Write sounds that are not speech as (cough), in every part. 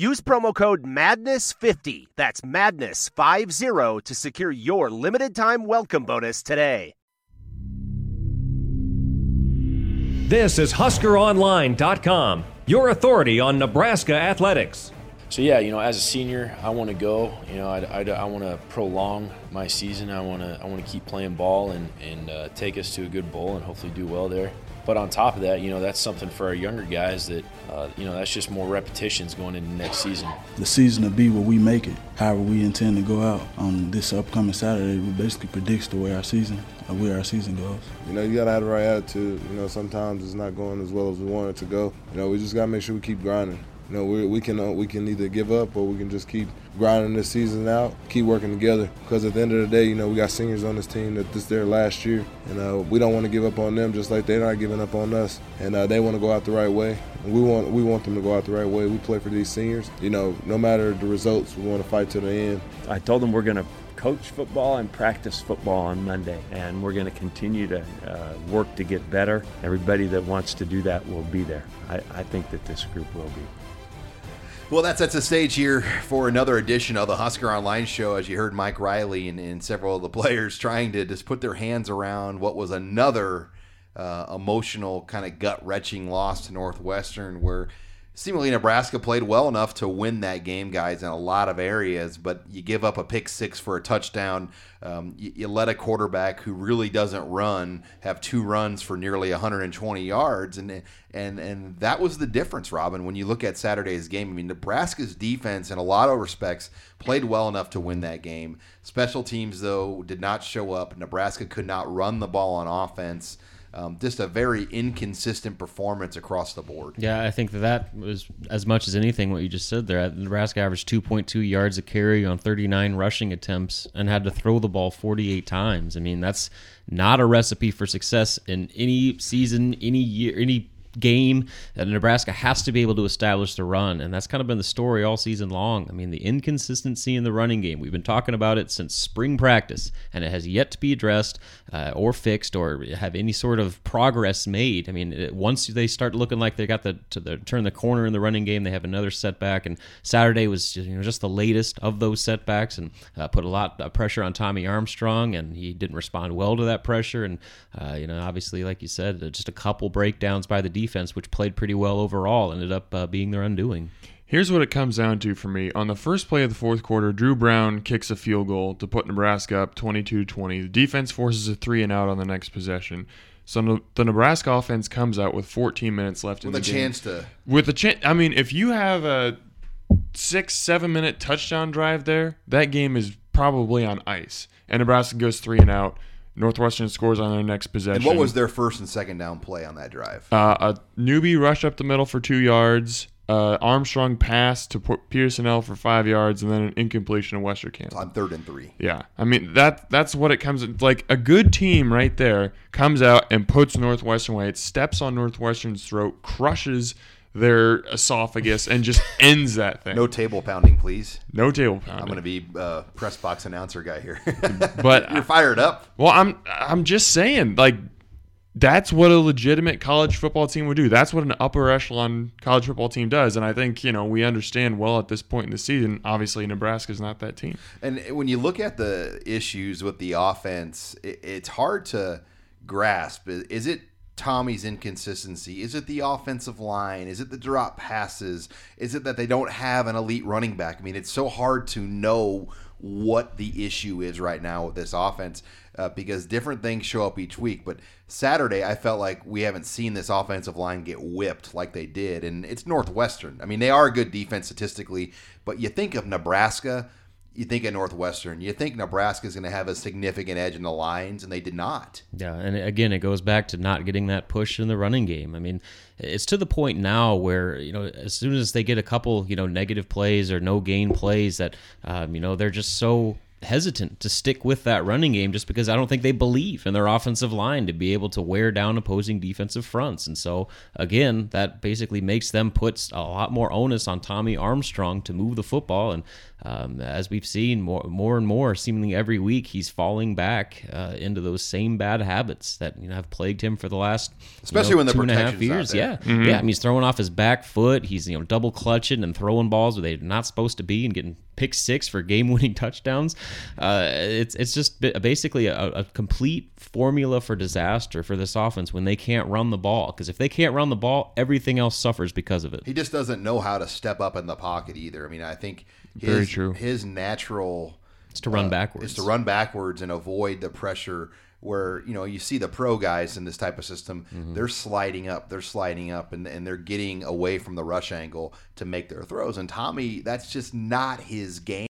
Use promo code MADNESS50, that's MADNESS50, to secure your limited time welcome bonus today. This is HuskerOnline.com, your authority on Nebraska athletics. So yeah, you know, as a senior, I want to go. You know, I, I, I want to prolong my season. I want to I want to keep playing ball and and uh, take us to a good bowl and hopefully do well there. But on top of that, you know, that's something for our younger guys that, uh, you know, that's just more repetitions going into next season. The season will be where we make it. However, we intend to go out on this upcoming Saturday, we basically predicts the way our season, uh, where our season goes. You know, you gotta have the right attitude. You know, sometimes it's not going as well as we want it to go. You know, we just gotta make sure we keep grinding. You know, we, we can uh, we can either give up or we can just keep grinding this season out, keep working together. Because at the end of the day, you know, we got seniors on this team that this their last year, and uh, we don't want to give up on them, just like they're not giving up on us. And uh, they want to go out the right way. And we want we want them to go out the right way. We play for these seniors. You know, no matter the results, we want to fight to the end. I told them we're going to coach football and practice football on Monday, and we're going to continue to uh, work to get better. Everybody that wants to do that will be there. I, I think that this group will be. Well, that sets the stage here for another edition of the Husker Online Show. As you heard Mike Riley and, and several of the players trying to just put their hands around what was another uh, emotional, kind of gut wrenching loss to Northwestern, where seemingly Nebraska played well enough to win that game, guys, in a lot of areas, but you give up a pick six for a touchdown. Um, you, you, let a quarterback who really doesn't run have two runs for nearly 120 yards, and and and that was the difference, Robin. When you look at Saturday's game, I mean, Nebraska's defense, in a lot of respects, played well enough to win that game. Special teams, though, did not show up. Nebraska could not run the ball on offense um, just a very inconsistent performance across the board. Yeah, I think that that was as much as anything what you just said there. Nebraska averaged 2.2 yards a carry on 39 rushing attempts and had to throw the ball 48 times. I mean, that's not a recipe for success in any season, any year, any game that Nebraska has to be able to establish the run, and that's kind of been the story all season long. I mean, the inconsistency in the running game. We've been talking about it since spring practice, and it has yet to be addressed uh, or fixed or have any sort of progress made. I mean, it, once they start looking like they got the to the, turn the corner in the running game, they have another setback. And Saturday was just, you know just the latest of those setbacks, and uh, put a lot of pressure on Tommy Armstrong, and he didn't respond well to that pressure. And uh, you know, obviously, like you said, just a couple breakdowns by the defense, which played pretty well overall, ended up uh, being their undoing. Here's what it comes down to for me. On the first play of the fourth quarter, Drew Brown kicks a field goal to put Nebraska up 22 20. The defense forces a three and out on the next possession. So the Nebraska offense comes out with 14 minutes left with in the game. With a chance to. With a chance. I mean, if you have a six, seven minute touchdown drive there, that game is probably on ice. And Nebraska goes three and out. Northwestern scores on their next possession. And what was their first and second down play on that drive? Uh, a Newby rush up the middle for two yards. Uh, Armstrong pass to Pierson-El for five yards, and then an incompletion of Westerkamp on third and three. Yeah, I mean that that's what it comes like. A good team right there comes out and puts Northwestern away. It steps on Northwestern's throat, crushes their esophagus, and just (laughs) ends that thing. No table pounding, please. No table pounding. I'm going to be uh, press box announcer guy here. but (laughs) you're fired up. Well, I'm I'm just saying like that's what a legitimate college football team would do. That's what an upper echelon college football team does. And I think, you know, we understand well at this point in the season, obviously Nebraska's not that team. And when you look at the issues with the offense, it's hard to grasp. Is it Tommy's inconsistency? Is it the offensive line? Is it the drop passes? Is it that they don't have an elite running back? I mean, it's so hard to know what the issue is right now with this offense uh, because different things show up each week. But Saturday, I felt like we haven't seen this offensive line get whipped like they did, and it's Northwestern. I mean, they are a good defense statistically, but you think of Nebraska you think of Northwestern, you think Nebraska is going to have a significant edge in the lines, and they did not. Yeah, and again, it goes back to not getting that push in the running game. I mean, it's to the point now where you know, as soon as they get a couple, you know, negative plays or no gain plays, that um, you know they're just so hesitant to stick with that running game just because I don't think they believe in their offensive line to be able to wear down opposing defensive fronts. And so, again, that basically makes them put a lot more onus on Tommy Armstrong to move the football. And um, as we've seen more, more and more, seemingly every week, he's falling back uh, into those same bad habits that you know have plagued him for the last, especially you know, when the two and a half years. Yeah, mm-hmm. yeah. I mean, he's throwing off his back foot. He's you know double clutching and throwing balls where they're not supposed to be and getting pick six for game-winning (laughs) touchdowns. Uh, it's it's just basically a, a, complete formula for disaster for this offense when they can't run the ball. Because if they can't run the ball, everything else suffers because of it. He just doesn't know how to step up in the pocket either. I mean, I think his, very true. His natural is to run uh, backwards. Is to run backwards and avoid the pressure where you know you see the pro guys in this type of system mm-hmm. they're sliding up they're sliding up and, and they're getting away from the rush angle to make their throws and tommy that's just not his game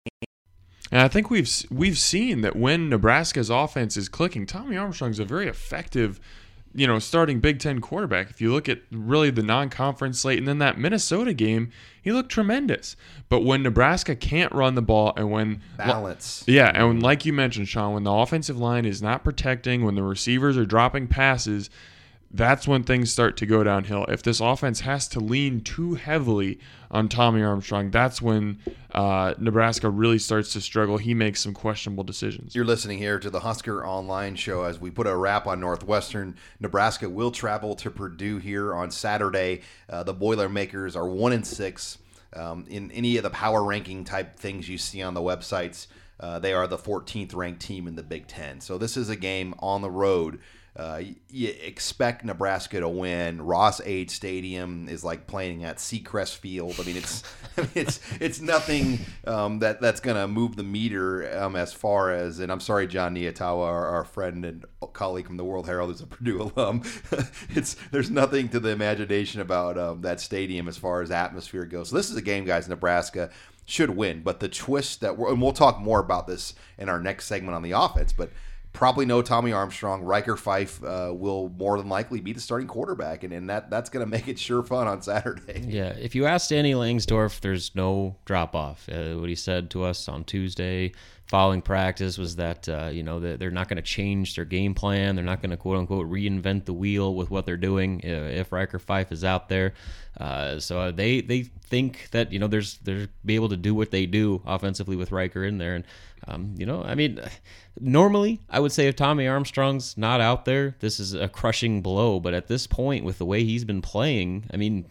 and I think we've we've seen that when Nebraska's offense is clicking, Tommy Armstrong's a very effective you know, starting Big Ten quarterback. If you look at really the non conference slate and then that Minnesota game, he looked tremendous. But when Nebraska can't run the ball and when balance. Yeah, and when, like you mentioned, Sean, when the offensive line is not protecting, when the receivers are dropping passes, that's when things start to go downhill. If this offense has to lean too heavily on Tommy Armstrong, that's when uh, Nebraska really starts to struggle. He makes some questionable decisions. You're listening here to the Husker Online Show as we put a wrap on Northwestern. Nebraska will travel to Purdue here on Saturday. Uh, the Boilermakers are one and six. Um, in any of the power ranking type things you see on the websites, uh, they are the 14th ranked team in the Big Ten. So this is a game on the road uh, you expect Nebraska to win. Ross-Ade Stadium is like playing at Seacrest Field. I mean, it's (laughs) it's it's nothing um, that that's going to move the meter um, as far as. And I'm sorry, Jon Nyatawa, our, our, friend and colleague from the World Herald, who's a Purdue (laughs) alum. it's there's nothing to the imagination about um, that stadium as far as atmosphere goes. So this is a game, guys. Nebraska should win, but the twist that we're, and we'll talk more about this in our next segment on the offense, but probably no Tommy Armstrong. Ryker Fyfe uh, will more than likely be the starting quarterback, and, and that that's going to make it sure fun on Saturday. (laughs) Yeah, if you ask Danny Langsdorf, there's no drop off. Uh, what he said to us on Tuesday following practice was that uh, you know they're not going to change their game plan. They're not going to quote unquote reinvent the wheel with what they're doing if Ryker Fyfe is out there. Uh, so uh, they they think that you know there's they're be able to do what they do offensively with Ryker in there, and um, you know I mean normally I would say if Tommy Armstrong's not out there, this is a crushing blow. But at this point, with the way he's been playing, I mean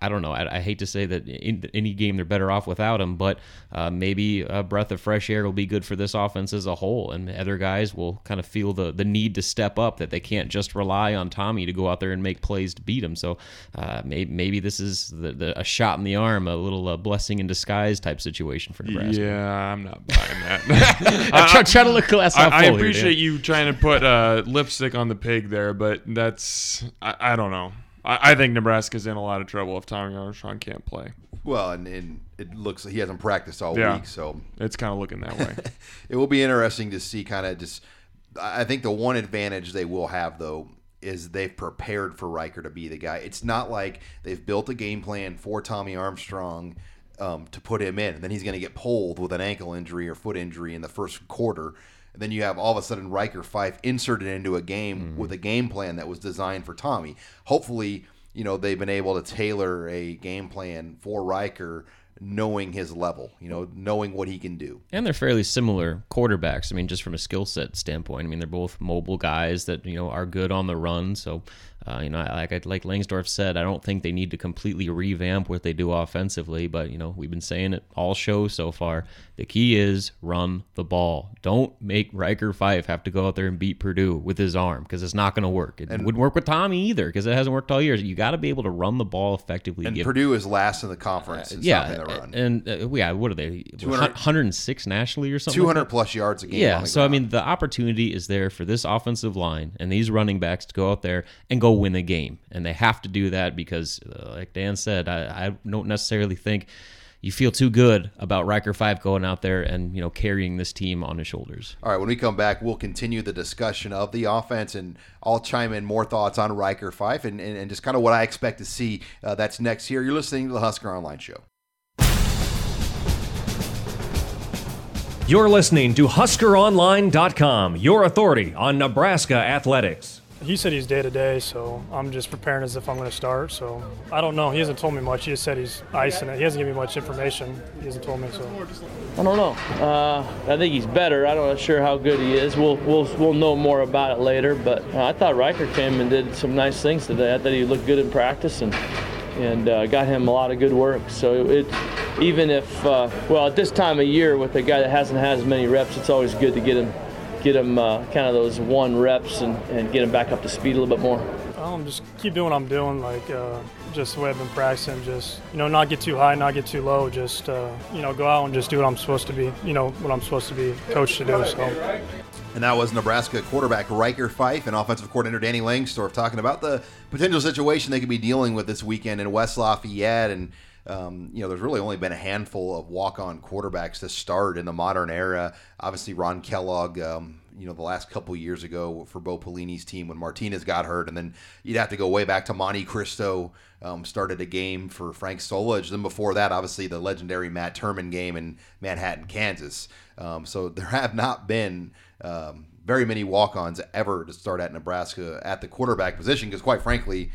I don't know. I, I, hate to say that in any game they're better off without him, but uh, maybe a breath of fresh air will be good for this offense as a whole, and other guys will kind of feel the the need to step up that they can't just rely on Tommy to go out there and make plays to beat him. So uh, maybe maybe this is the, the, a shot in the arm, a little uh, blessing in disguise type situation for Nebraska. Yeah, I'm not buying that. (laughs) (laughs) I'm trying, try to look glass I, I appreciate here, you trying to put uh, lipstick on the pig there, but that's I, I don't know. I, I think Nebraska's in a lot of trouble if Tommy Armstrong can't play. Well, and, and it looks like he hasn't practiced all yeah, week, so it's kind of looking that way. (laughs) it will be interesting to see kind of just. I think the one advantage they will have though is they've prepared for Ryker to be the guy. It's not like they've built a game plan for Tommy Armstrong um, to put him in, and then he's going to get pulled with an ankle injury or foot injury in the first quarter. And then you have all of a sudden Ryker Fyfe inserted into a game mm-hmm. with a game plan that was designed for Tommy. Hopefully, you know, they've been able to tailor a game plan for Ryker knowing his level, you know, knowing what he can do. And they're fairly similar quarterbacks. I mean, just from a skill set standpoint. I mean, they're both mobile guys that, you know, are good on the run. So uh, you know, like like Langsdorf said, I don't think they need to completely revamp what they do offensively. But you know, we've been saying it all show so far. The key is run the ball. Don't make Ryker Fyfe have to go out there and beat Purdue with his arm because it's not going to work. It And- wouldn't work with Tommy either because it hasn't worked all year. You got to be able to run the ball effectively. And give- Purdue is last in the conference in yeah, and uh, yeah, what are they? 200 106 nationally or something. 200 that? plus yards a game Yeah, so I mean, the opportunity is there for this offensive line and these running backs to go out there and go win a game, and they have to do that because, uh, like Dan said, I, I don't necessarily think you feel too good about Ryker Fyfe going out there and you know carrying this team on his shoulders. All right, when we come back, we'll continue the discussion of the offense, and I'll chime in more thoughts on Ryker Fyfe and, and, and just kind of what I expect to see. Uh, that's next here. You're listening to the Husker Online Show. You're listening to HuskerOnline.com, your authority on Nebraska athletics. He said he's day to day, so I'm just preparing as if I'm going to start. So I don't know. He hasn't told me much. He just said he's icing it. He hasn't given me much information. He hasn't told me. So I don't know. Uh, I think he's better. I don't know sure how good he is. We'll we'll we'll know more about it later. But uh, I thought Ryker came and did some nice things today. I thought he looked good in practice and and uh, got him a lot of good work. So it even if uh, well at this time of year with a guy that hasn't had as many reps, it's always good to get him get them uh, kind of those one reps and, and get them back up to speed a little bit more. um, just keep doing what I'm doing. Like uh, just the way I've been practicing. Just you know, not get too high, not get too low. Just uh, you know, go out and just do what I'm supposed to be. You know, what I'm supposed to be coached to do. So. And that was Nebraska quarterback Ryker Fyfe and offensive coordinator Danny Langsdorf talking about the potential situation they could be dealing with this weekend in West Lafayette. And, um, you know, there's really only been a handful of walk on quarterbacks to start in the modern era. Obviously, Ron Kellogg, um, you know, the last couple years ago for Bo Pelini's team when Martinez got hurt. And then you'd have to go way back to Monte Christo, um, started a game for Frank Solich. Then before that, obviously, the legendary Matt Turman game in Manhattan, Kansas. Um, so (laughs) there have not been um, very many walk-ons ever to start at Nebraska at the quarterback position because, quite frankly,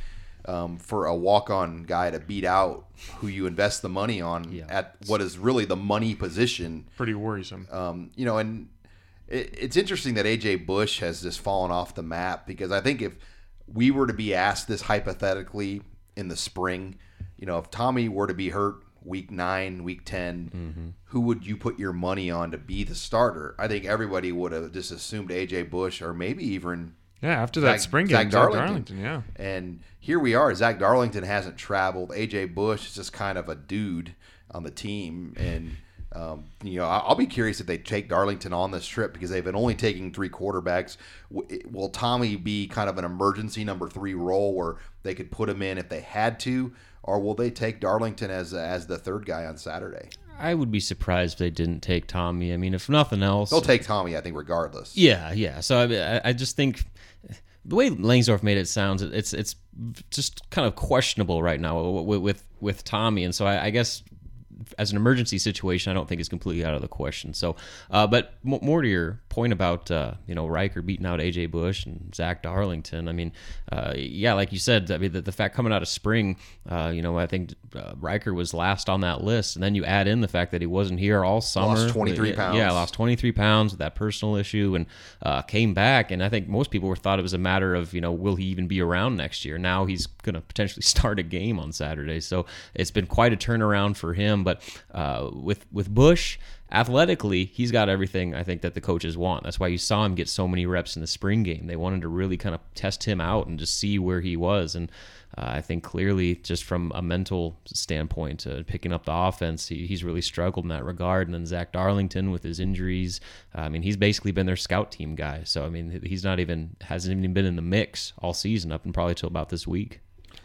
um, for a walk-on guy to beat out who you invest the money on at what is really the money position, Pretty worrisome. um, you know, and it, it's interesting that AJ Bush has just fallen off the map because I think if we were to be asked this hypothetically in the spring, you know, if Tommy were to be hurt week nine, week 10, who would you put your money on to be the starter? I think everybody would have just assumed AJ Bush or maybe even. Yeah, after that spring game, Zach Darlington, yeah. And here we are. Zach Darlington hasn't traveled. AJ Bush is just kind of a dude on the team. And, um, you know, I- I'll be curious if they take Darlington on this trip because they've been only taking three quarterbacks. Will Tommy be kind of an emergency number three role where they could put him in if they had to? Or will they take Darlington as as the third guy on Saturday? I would be surprised if they didn't take Tommy. I mean, if nothing else, They'll take Tommy, I think, regardless. Yeah, yeah. So I, I just think the way Langsdorf made it sounds, it's it's just kind of questionable right now with with, with Tommy, and so I, I guess as an emergency situation, I don't think is completely out of the question. So, uh, but more to your point about uh, you know Ryker beating out AJ Bush and Zach Darlington. I mean, uh, yeah, like you said, I mean the, the fact coming out of spring, uh, you know, I think uh, Ryker was last on that list, and then you add in the fact that he wasn't here all summer, Lost 23 Yeah, pounds. Yeah, lost 23 pounds with that personal issue, and uh, came back. And I think most people were thought it was a matter of you know will he even be around next year? Now he's going to potentially (laughs) start a game on Saturday, so it's been quite a turnaround for him. But uh, with with Bush, athletically, he's got everything I think that the coaches want. That's why you saw him get so many reps in the spring game. They wanted to really kind of test him out and just see where he was. And uh, I think clearly, just from a mental standpoint, uh, picking up the offense, he, he's really struggled in that regard. And then Zach Darlington with his injuries, uh, I mean, he's basically been their scout team guy. So I mean, he's not even hasn't even been in the mix all season up and probably till about this week.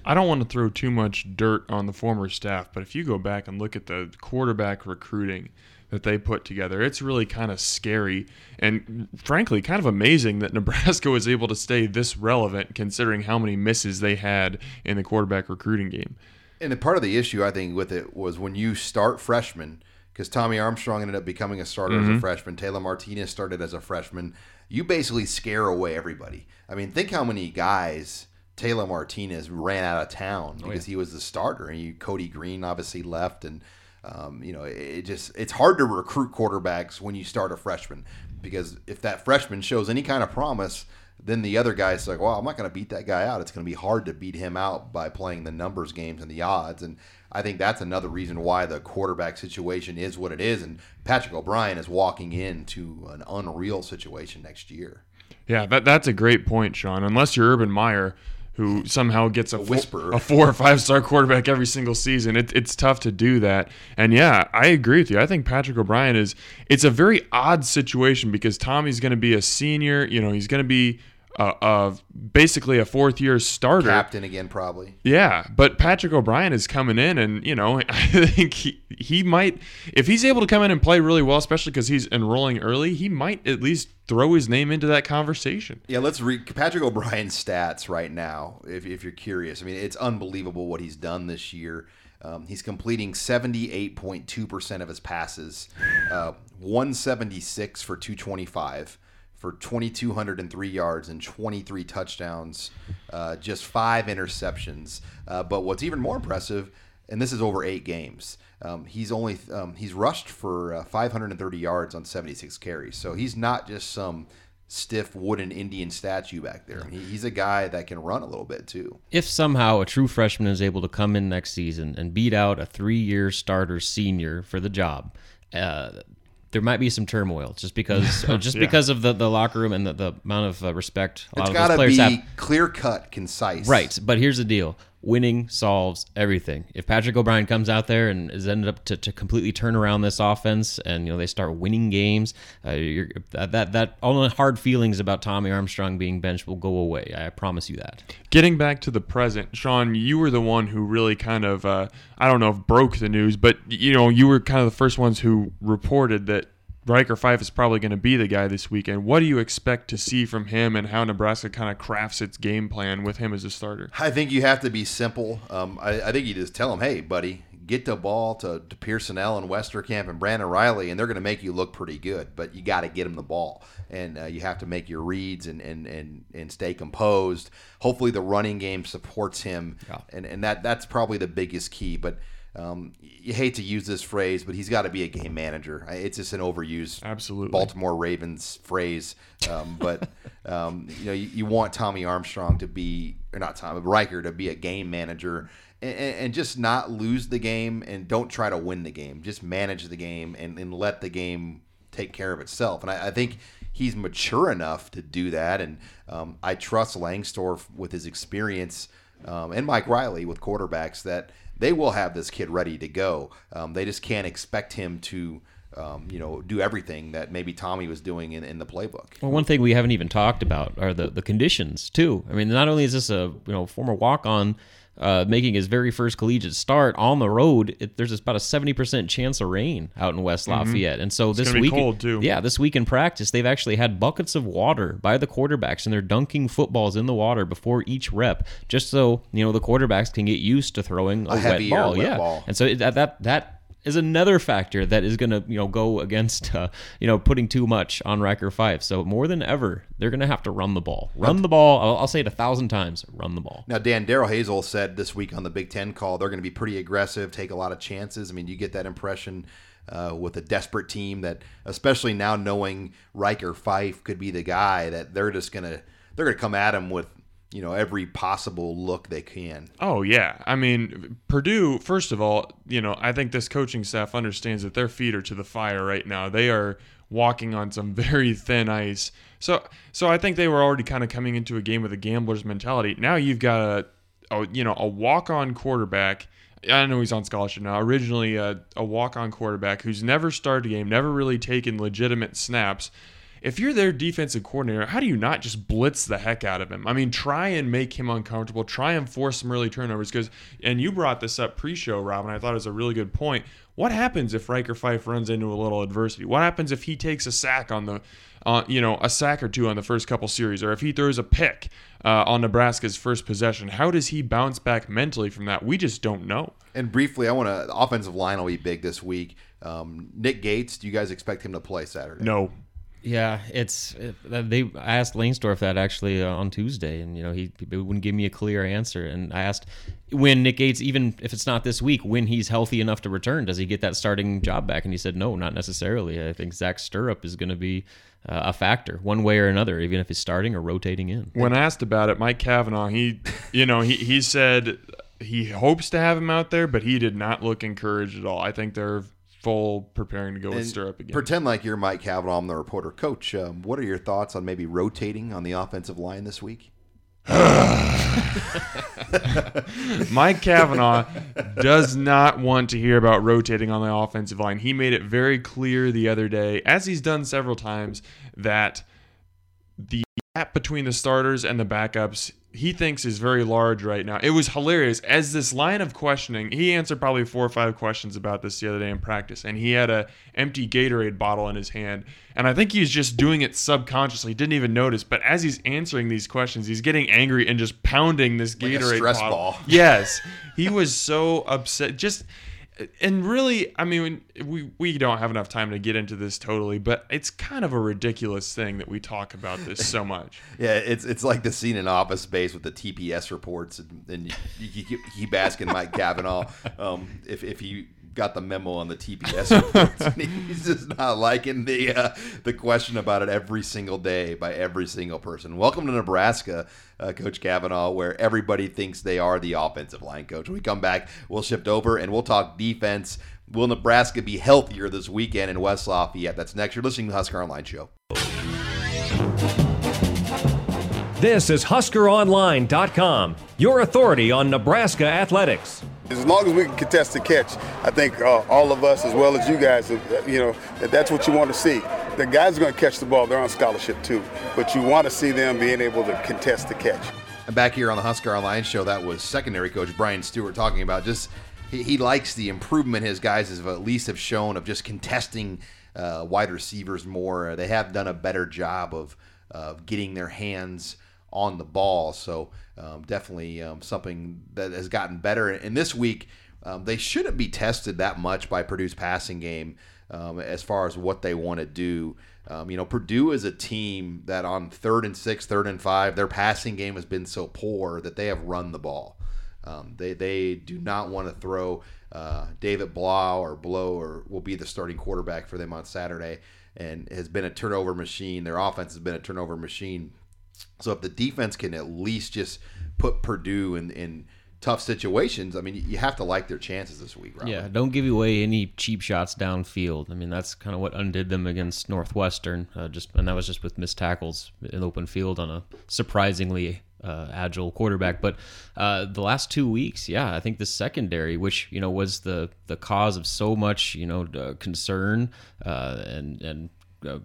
I don't want to throw too much dirt on the former staff, but if you go back and look at the quarterback recruiting that they put together, it's really kind of scary and frankly kind of amazing that (laughs) Nebraska was able to stay this relevant considering how many misses they had in the quarterback recruiting game. And the part of the issue I think with it was when you start freshmen, because Tommy Armstrong ended up becoming a starter as a Mhm. freshman, Taylor Martinez started as a freshman. You basically scare away everybody. I mean, think how many guys Taylor Martinez ran out of town Oh, because he was the starter, and you Cody Green obviously left, and um, you know it, it just it's hard to recruit quarterbacks when you start a freshman because if that freshman shows any kind of promise. then the other guy's like, well, I'm not going to beat that guy out. It's going to be hard to beat him out by playing the numbers games and the odds. And I think that's another reason why the quarterback situation is what it is. And Patrick O'Brien is walking into an unreal situation next year. Yeah, that that's a great point, Sean. Unless you're Urban Meyer, who somehow gets a, a whisper, a four or five star quarterback every single season, it, it's tough to do that. And yeah, I agree with you. I think Patrick O'Brien is. It's a very odd situation because Tommy's going to be a senior. You know, he's going to be uh, of basically a fourth year starter. Captain again, probably. Yeah, but Patrick O'Brien is coming in, and you know, (laughs) I think he, he might, if he's able to come in and play really well, especially because he's enrolling early, he might at least throw his name into that conversation. Yeah, let's read Patrick O'Brien's stats right now, if, if you're curious. I mean, it's unbelievable what he's done this year. Um, he's completing 78.2% of his passes, uh, 176 for 225 for 2,203 yards and 23 touchdowns, uh, just five interceptions. Uh, but what's even more impressive, and this is over eight games, um, he's only um, he's rushed for uh, 530 yards on 76 carries. So he's not just some stiff wooden Indian statue back there. He, he's a guy that can run a little bit too. If somehow a true freshman is able to come in next season and beat out a three-year starter senior for the job. Uh, there might be some turmoil just because (laughs) just yeah. because of the, the locker room and the, the amount of uh, respect a it's lot of those players be have. clear cut, concise. Right, but here's the deal: winning solves everything. If Patrick O'Brien comes out there and is ended up to, to completely turn around this offense, and you know they start winning games, uh, that, that that all the hard feelings about Tommy Armstrong being benched will go away. I promise you that. Getting back to the present, Sean, you were the one who really kind of uh, I don't know if broke the news, but you know you were kind of the first ones who reported that Ryker Fyfe is probably going to be the guy this weekend. What do you expect to see from him and how Nebraska kind of crafts its game plan with him as a starter? I think you have to be simple. Um, I, I, think you just tell him, hey, buddy, get the ball to, to Pierson-El and Westerkamp and Brandon Reilly, and they're going to make you look pretty good, but you got to get him the ball. And uh, you have to make your reads and, and, and, and stay composed. Hopefully, the running game supports him, yeah. and, and that, that's probably the biggest key. But um, you hate to use this phrase, but he's got to be a game manager. It's just an overused absolutely Baltimore Ravens phrase. Um, but (laughs) um, you know, you, you, want Tommy Armstrong to be, or not Tommy Ryker to be a game manager. And, and, just not lose the game and don't try to win the game. Just manage the game and, and let the game take care of itself. And I, I think he's mature enough to do that. And um, I trust Langsdorf with his experience um, and Mike Riley with quarterbacks that they will have this kid ready to go. Um, they just can't expect him to. Um, you know, do everything that maybe Tommy was doing in, in the playbook. Well, one thing we haven't even talked about are the, the conditions too. I mean, not only is this a you know former walk on uh, making his very first collegiate start on the road, it, there's about a 70% chance of rain out in West mm-hmm. Lafayette. Mm-hmm. And so it's this week, yeah, this week in practice, they've actually had buckets of water by the quarterbacks and they're dunking footballs in the water before each rep, just so, you know, the quarterbacks can get used to throwing a, a wet ball. Wet yeah. Ball. And so that, that, that is another factor that is going to you know go against uh, you know putting too much on Ryker Fyfe. So more than ever, they're going to have to run the ball. Run the ball. I'll, I'll, say it a thousand times. Run the ball. Now, Dan Darrell Hazell said this week on the Big Ten call they're going to be pretty aggressive, take a lot of chances. I mean, you get that impression. Uh, with a desperate team that, especially now knowing Ryker Fyfe could be the guy, that they're just gonna they're gonna come at him with you know every possible look they can. Oh yeah, I mean Purdue. First of all, you know I think this coaching staff understands that their feet are to the fire right now. They are walking on some (laughs) very thin ice. So so I think they were already kind of coming into a game with a gambler's mentality. Now you've got a, a you know a walk on quarterback. I know he's on scholarship now. Originally a, a walk on quarterback who's never started a game, never really taken legitimate snaps if you're their defensive coordinator, how do you not just blitz the heck out of him? I mean, try and make him uncomfortable, try and force some early turnovers. Because, and you brought this up pre-show, Rob, and I thought it was a really good point. What happens if Ryker Fyfe runs into a little adversity? What happens if he takes a sack on the, uh, you know, a sack or two on the first couple series, or if he throws a pick uh, on Nebraska's first possession? How does he bounce back mentally from that? We just don't know. And briefly, I want to. Offensive line will be big this week. Um, Nick Gates, do you guys expect him to play Saturday? No. Yeah, it's it, they. I asked Langsdorf that actually uh, on Tuesday, and you know he, he wouldn't give me a clear answer. And I asked when Nick Gates, even if it's not this week, when he's healthy enough to return, does he get that starting job back? And he said no, not necessarily. I think Zach Sterup is going to be uh, a factor one way or another, even if he's starting or rotating in. When asked about it, Mike Cavanaugh, he you know he he said he hopes to have him out there, but he did not look encouraged at all. I think they're full preparing to go with And Sterup again. Pretend like you're Mike Cavanaugh, I'm the reporter. Coach, um, what are your thoughts on maybe rotating on the offensive line this week? (laughs) Mike Cavanaugh does not want to hear about rotating on the offensive line. He made it very clear the other day, as he's done several times, that the gap between the starters and the backups he thinks is very large right now. It was hilarious as this line of questioning. He answered probably four or five questions about this the other day in practice, and he had a empty Gatorade bottle in his hand, and I think he's just doing it subconsciously, didn't even notice. But as he's answering these questions, he's getting angry and just pounding this Like Gatorade stress bottle. ball. Yes, he was so upset. Just and really, I mean, we we don't have enough time to get into this totally, but it's kind of a ridiculous thing that we talk about this so (laughs) much. Yeah, it's it's like the scene in Office Space with the TPS reports, and, and you, you keep, keep asking Mike Cavanaugh um, if if he got the memo on the TPS reports. he's just not liking the uh, the question about it every single day by every single person. Welcome to Nebraska, uh, Coach Cavanaugh, where everybody thinks they are the offensive line coach. When we come back, we'll shift over and we'll talk defense. Will Nebraska be healthier this weekend in West Lafayette? That's next. You're listening to the Husker Online Show. This is HuskerOnline.com, your authority on Nebraska athletics. As long as we can contest the catch, I think uh, all of us, as well as you guys, you know, that that's what you want to see. The guys are going to catch the ball; they're on scholarship too, but you want to see them being able to contest the catch. And back here on the Husker Online show, that was secondary coach Brian Stewart talking about just he, he likes the improvement his guys have at least have shown of just contesting uh, wide receivers more. They have done a better job of of getting their hands on the ball. So um, definitely um, something that has gotten better. And this week, um, they shouldn't be tested that much by Purdue's passing game um, as far as what they want to do. Um, you know, Purdue is a team that on third and six, third and five, their passing game has been so poor that they have run the ball. Um, they they do not want to throw. Uh, David Blau or Blow or will be the starting quarterback for them on Saturday, and has been a turnover machine. Their offense has been a turnover machine. So if the defense can at least just put Purdue in in tough situations, I mean, you have to like their chances this week, right? Yeah, don't give away any cheap shots downfield. I mean, that's kind of what undid them against Northwestern. Uh, just and that was just with missed tackles in open field on a surprisingly uh, agile quarterback. But uh, the last two weeks, yeah, I think the secondary, which you know was the the cause of so much you know uh, concern uh, and and uh,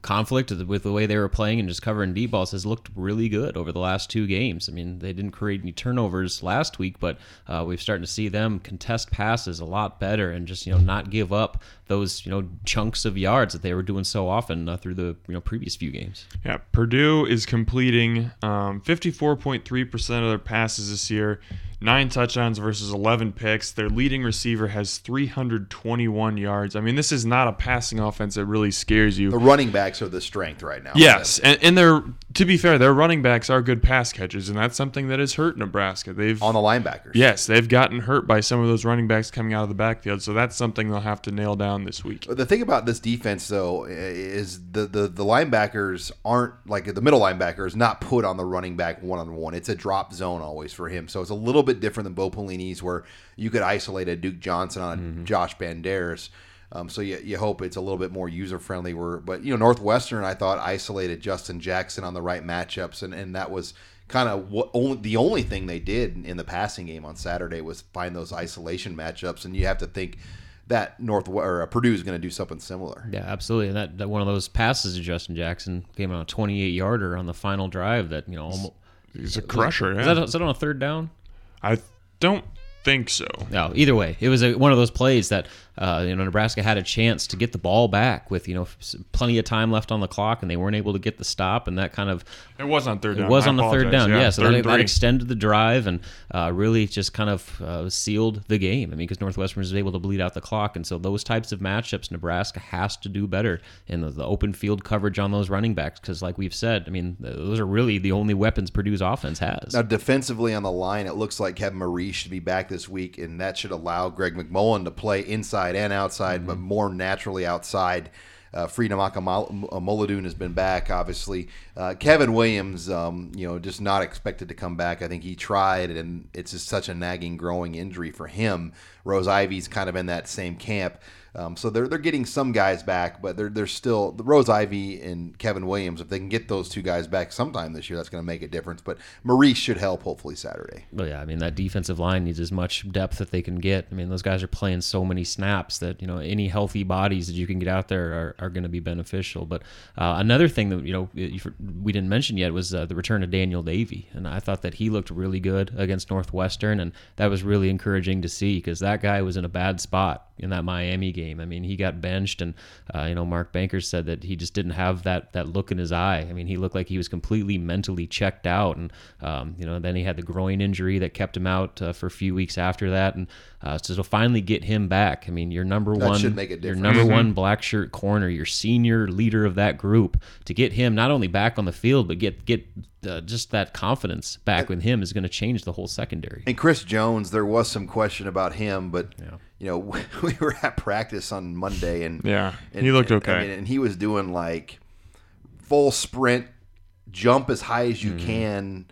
conflict with the way they were playing and just covering deep balls has looked really good over the last two games. I mean, they didn't create any turnovers last week, but uh, we've starting to see them contest passes a lot better and just you know not give up those you know chunks of yards that they were doing so often uh, through the you know previous few games. Yeah, Purdue is completing um, 54.3% of their passes this year, nine touchdowns versus 11 picks. Their leading receiver has 321 yards. I mean, this is not a passing offense that really scares you. The running backs are the strength right now. Yes, and, and they're to be fair, their running backs are good pass catchers, and that's something that has hurt Nebraska. They've on the linebackers. Yes, they've gotten hurt by some of those running backs coming out of the backfield, so that's something they'll have to nail down this week. The thing about this defense, though, is the, the the linebackers aren't like the middle linebacker is not put on the running back one on one. It's a drop zone always for him, so it's a little bit different than Bo Pelini's, where you could isolate a Duke Johnson on Mm-hmm. Josh Banderas. Um, so you, you hope it's a little bit more user friendly. Where, but you know, Northwestern, I thought isolated Justin Jackson on the right matchups, and, and that was kind of what only the only thing they did in the passing game on Saturday was find those isolation matchups, and you have to think that North or uh, Purdue is going to do something similar. Yeah, absolutely. And that, that one of those passes to Justin Jackson came on a 28 yarder on the final drive. That you know, almost, He's a crusher. Is, yeah. that on a third down? I don't think so. No, either way, it was a, one of those plays that uh, you know Nebraska had a chance to get the ball back with you know plenty of time left on the clock, and they weren't able to get the stop, and that kind of it was on third. It down. was I on the third down, Yeah, yeah. so third that, that extended the drive and uh, really just kind of uh, sealed the game. I mean, because Northwestern was able to bleed out the clock, and so those types of matchups, Nebraska has to do better in the, the open field coverage on those running backs, because like we've said, I mean, those are really the only weapons Purdue's offense has. Now, defensively on the line, it looks like Kevin Maurice should be back this week, and that should allow Greg McMullen to play inside and outside, but more naturally outside. Uh, Freedom Akinmoladun has been back, obviously. Uh, Kevin Williams, um, you know, just not expected to come back. I think he tried, and it's just such a nagging, growing injury for him. Rose Ivy's kind of in that same camp. Um, so they're they're getting some guys back, but they're they're still Rose Ivy and Kevin Williams. If they can get those two guys back sometime this year, that's going to make a difference. But Maurice should help hopefully Saturday. Well, yeah, I mean that defensive line needs as much depth that they can get. I mean those guys are playing so many snaps that you know any healthy bodies that you can get out there are, are going to be beneficial. But uh, another thing that you know we didn't mention yet was uh, the return of Daniel Davie, and I thought that he looked really good against Northwestern, and that was really encouraging to see because that guy was in a bad spot in that Miami game. I mean he got benched, and uh, you know Mark Bankers said that he just didn't have that that look in his eye. I mean he looked like he was completely mentally checked out, and um, you know then he had the groin injury that kept him out uh, for a few weeks after that, and uh, so to finally get him back, I mean, your number That one, should make a your difference. number Mhm. one black shirt corner, your senior leader of that group, to get him not only back on the field, but get get uh, just that confidence back with him is going to change the whole secondary. And Chris Jones, there was some question about him, but you know (laughs) we were at practice on Monday, and Yeah, and- he looked and- okay. I mean, and he was doing like full sprint, jump as high as you Mm-hmm. can,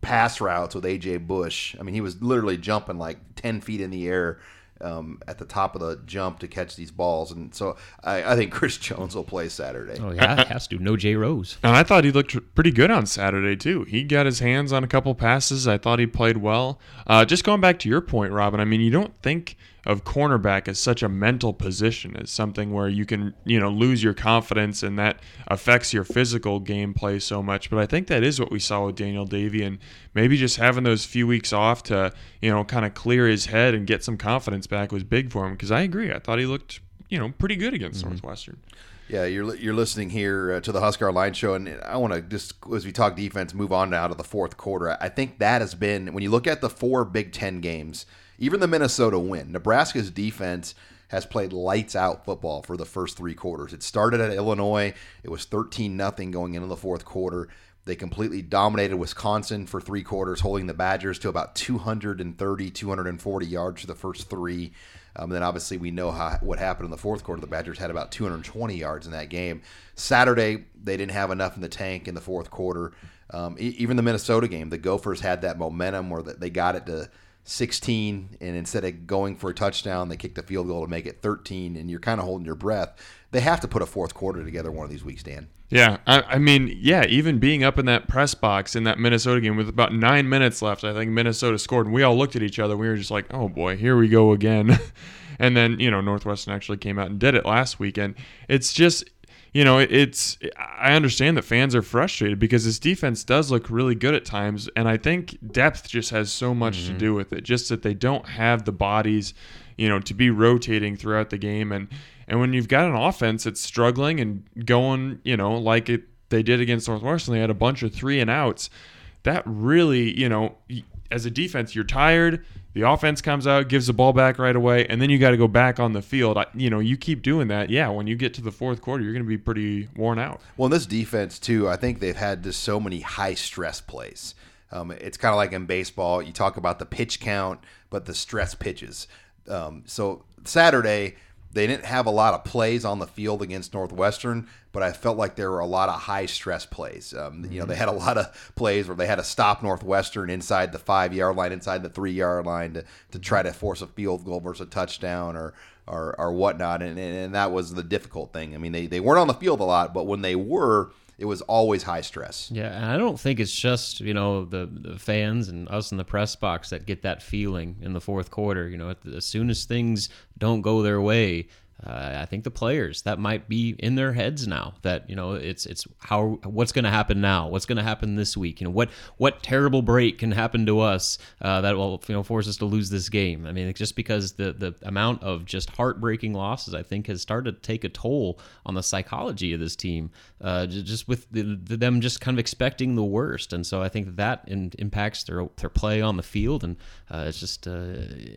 pass routes with AJ Bush. I mean, he was literally jumping like ten feet in the air. Um, at the top of the jump to catch these balls, and so I, I think Chris (laughs) Jones will play Saturday. Oh yeah, has to. No Jay Rose. And I thought he looked pretty good on Saturday too. He got his hands on a couple passes. I thought he played well. Uh, just going back to your point, Robin. I mean, you don't think of cornerback is such a mental position as something where you can you know lose your confidence and that affects your physical gameplay so much. But I think that is what we saw with Daniel Davie and maybe just having those few weeks off to you know kind of clear his head and get some confidence back was big for him. Because I agree. I thought he looked you know pretty good against Northwestern. Yeah, you're you're listening here uh, to the Husker Line Show, and I want to just as we talk defense, move on now to the fourth quarter. I think that has been when you look at the four Big Ten games, even the Minnesota win, Nebraska's defense has played lights out football for the first three quarters. It started at Illinois, it was 13 nothing going into the fourth quarter. They completely dominated Wisconsin for three quarters, holding the Badgers to about 230, 240 yards for the first three. Um, then obviously we know how what happened in the fourth quarter. The Badgers had about 220 yards in that game. Saturday they didn't have enough in the tank in the fourth quarter. Um, e- even the Minnesota game, the Gophers had that momentum where they got it to 16, and instead of going for a touchdown, they kick the field goal to make it 13. And you're kind of holding your breath. They have to put a fourth quarter together one of these weeks, Dan. Yeah, I, I mean, yeah, even being up in that press box in that Minnesota game with about nine minutes left, I think Minnesota scored, and we all looked at each other. We were just like, "Oh boy, here we go again." (laughs) and then you know Northwestern actually came out and did it last weekend. It's just, you know, it's I understand that fans are frustrated because this defense does look really good at times, and I think depth just has so much to mm-hmm. do with it. Just that they don't have the bodies, you know, to be rotating throughout the game and. And when you've got an offense that's struggling and going, you know, like it they did against Northwestern, they had a bunch of three and outs. That really, you know, as a defense, you're tired. The offense comes out, gives the ball back right away, and then you got to go back on the field. I, you know, you keep doing that. Yeah, when you get to the fourth quarter, you're going to be pretty worn out. Well, in this defense too, I think they've had just so many high stress plays. Um, it's kind of like in baseball, you talk about the pitch count, but the stress pitches. Um, so Saturday, they didn't have a lot of plays on the field against Northwestern, but I felt like there were a lot of high stress plays. Um, You know, they had a lot of plays where they had to stop Northwestern inside the five yard line, inside the three yard line to, to try to force a field goal versus a touchdown or or, or whatnot, and, and and that was the difficult thing. I mean, they, they weren't on the field a lot, but when they were, it was always high stress. Yeah, and I don't think it's just you know the, the fans and us in the press box that get that feeling in the fourth quarter. You know, as soon as things don't go their way, uh, I think the players that might be in their heads now that you know it's it's how what's going to happen now, what's going to happen this week, you know what what terrible break can happen to us uh, that will you know force us to lose this game. I mean, just because the the amount of just heartbreaking losses I think has started to take a toll on the psychology of this team, uh, just with the, the, them just kind of expecting the worst, and so I think that in, impacts their their play on the field, and uh, it's just uh,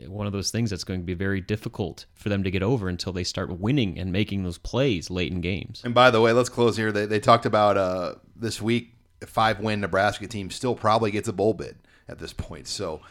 one of those things that's going to be very difficult for them to get over until they start winning and making those plays late in games. And by the way, let's close here. They, they talked about uh, this week five win Nebraska team still probably gets a bowl bid at this point. So,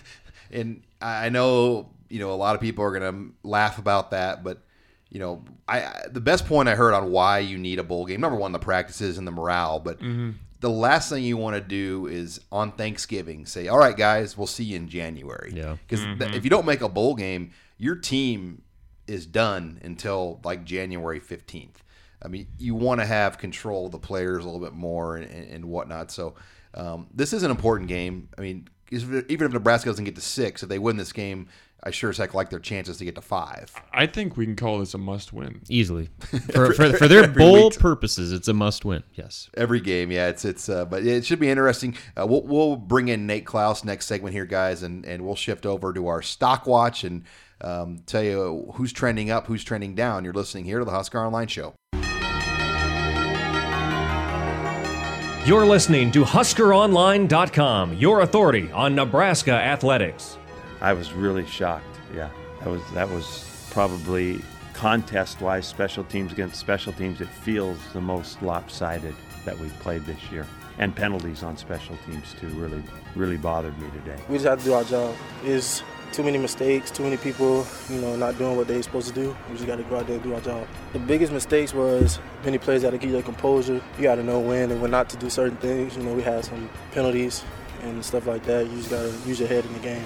(laughs) and I know you know a lot of people are going to laugh about that, but you know, I the best point I heard on why you need a bowl game. Number one, the practices and the morale, but mm-hmm. the last thing you want to do is on Thanksgiving say, "All right, guys, we'll see you in January." Yeah, because mm-hmm. th- if you don't make a bowl game, your team is done until like January 15th. I mean, you want to have control of the players a little bit more and, and whatnot. So um, this is an important game. I mean, even if Nebraska doesn't get to six, if they win this game, I sure as heck like their chances to get to five. I think we can call this a must-win easily (laughs) for, for, for their bowl week. purposes. It's a must-win. Yes, every game. Yeah, it's it's. Uh, but it should be interesting. Uh, we'll we'll bring in Nate Clouse next segment here, guys, and and we'll shift over to our stock watch and um, tell you who's trending up, who's trending down. You're listening here to the Husker Online Show. You're listening to HuskerOnline.com, your authority on Nebraska athletics. I was really shocked. Yeah, that was that was probably contest-wise, special teams against special teams. It feels the most lopsided that we've played this year, and penalties on special teams too really really bothered me today. We just have to do our job. Is too many mistakes, too many people, you know, not doing what they're supposed to do. We just got to go out there and do our job. The biggest mistakes was many players got to keep their composure. You got to know when and when not to do certain things. You know, we had some penalties and stuff like that. You just got to use your head in the game.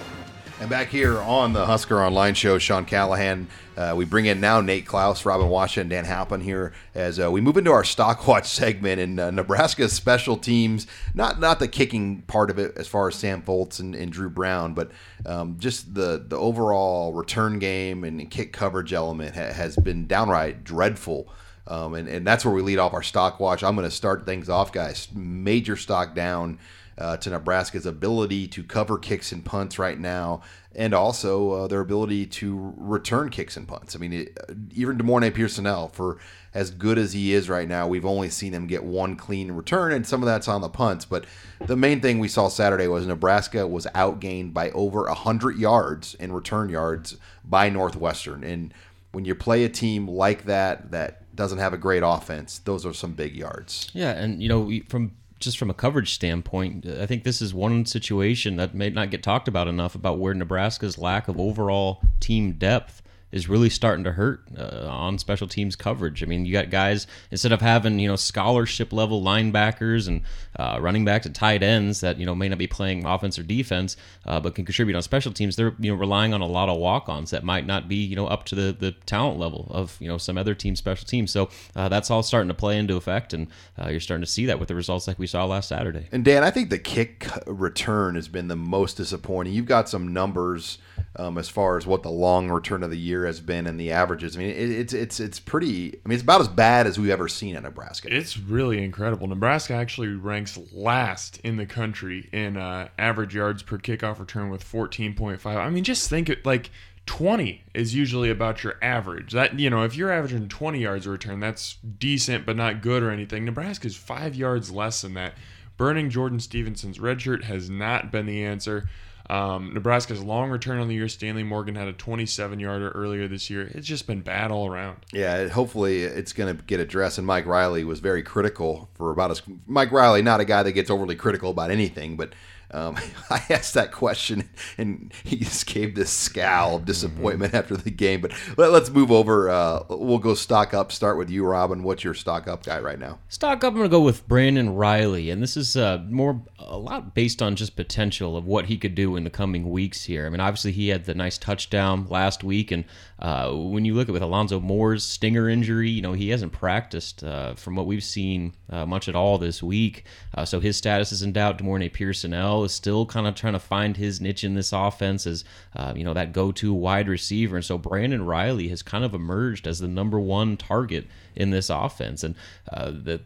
And back here on the Husker Online Show, Sean Callahan, uh, we bring in now Nate Clouse, Robin Washington, and Dan Halpin here as uh, we move into our stock watch (laughs) segment. And uh, Nebraska's special teams, not not the kicking part of it as far as Sam Foltz and, and Dru Brown, but um, just the the overall return game and kick coverage element ha- has been downright dreadful. Um, and, and that's where we lead off our stock watch. I'm going to start things off, guys. Major stock down uh, to Nebraska's ability to cover kicks and punts right now, and also uh, their ability to return kicks and punts. I mean, it, even De'Mornay Pierson-El, for as good as he is right now, we've only seen him get one clean return, and some of that's on the punts. But the main thing we saw Saturday was Nebraska was outgained by over 100 yards in return yards by Northwestern. And when you play a team like that, that doesn't have a great offense, those are some big yards. Yeah, and you know, from just from a coverage standpoint, I think this is one situation that may not get talked about enough about where Nebraska's lack of overall team depth is really starting to hurt uh, on special teams coverage. I mean, you got guys instead of having you know scholarship level linebackers and uh, running backs and tight ends that you know may not be playing offense or defense, uh, but can contribute on special teams. They're you know relying on a lot of walk-ons that might not be you know up to the the talent level of you know some other team special teams. So uh, that's all starting to play into effect, and uh, you're starting to see that with the results like we saw last Saturday. And Dan, I think the kick return has been the most disappointing. You've got some numbers um, as far as what the long return of the year has been and the averages. I mean, it, it's it's it's pretty. I mean, it's about as bad as we've ever seen at Nebraska. It's really incredible. Nebraska actually ranks last in the country in uh, average yards per kickoff return with 14.5. I mean, just think it like. 20 is usually about your average. That you know, if you're averaging 20 yards a return, that's decent but not good or anything. Nebraska's 5 yards less than that. Burning Jordan Stevenson's redshirt has not been the answer. Um, Nebraska's long return on the year, Stanley Morgan had a 27 yarder earlier this year. It's just been bad all around. Yeah, hopefully it's going to get addressed. And Mike Riley was very critical for about us. Mike Riley, not a guy that gets overly critical about anything, but um, (laughs) I asked that question and he just gave this scowl of disappointment mm-hmm. after the game. But let, us move over. Uh, we'll go stock up. Start with you, Robin. What's your stock up guy right now? Stock up. I'm going to go with Brandon Reilly, and this is uh, more a lot based on just potential of what he could do in the coming weeks here. I mean, obviously he had the nice touchdown last week, and uh, when you look at with Alonzo Moore's stinger injury, you know he hasn't practiced uh, from what we've seen uh, much at all this week. Uh, so his status is in doubt. De'Mornay Pierson-El Is still kind of trying to find his niche in this offense as uh, you know that go-to wide receiver, and so Brandon Reilly has kind of emerged as the number one target in this offense. And uh, the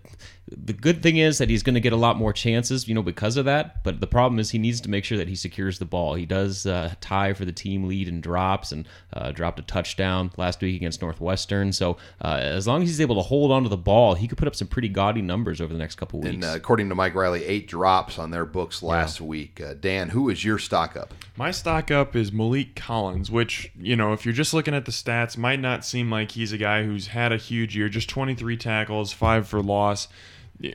the good thing is that he's going to get a lot more chances, you know, because of that. But the problem is he needs to make sure that he secures the ball. He does uh, tie for the team lead in drops and uh, dropped a touchdown last week against Northwestern. So uh, as long as he's able to hold onto the ball, he could put up some pretty gaudy numbers over the next couple weeks. And uh, according to Mike Riley, eight drops on their books last yeah. week. Uh, Dan, who is your stock up? My stock up is Maliek Collins, which you know, if you're just looking at the stats, might not seem like he's a guy who's had a huge year. Just 23 tackles, five for loss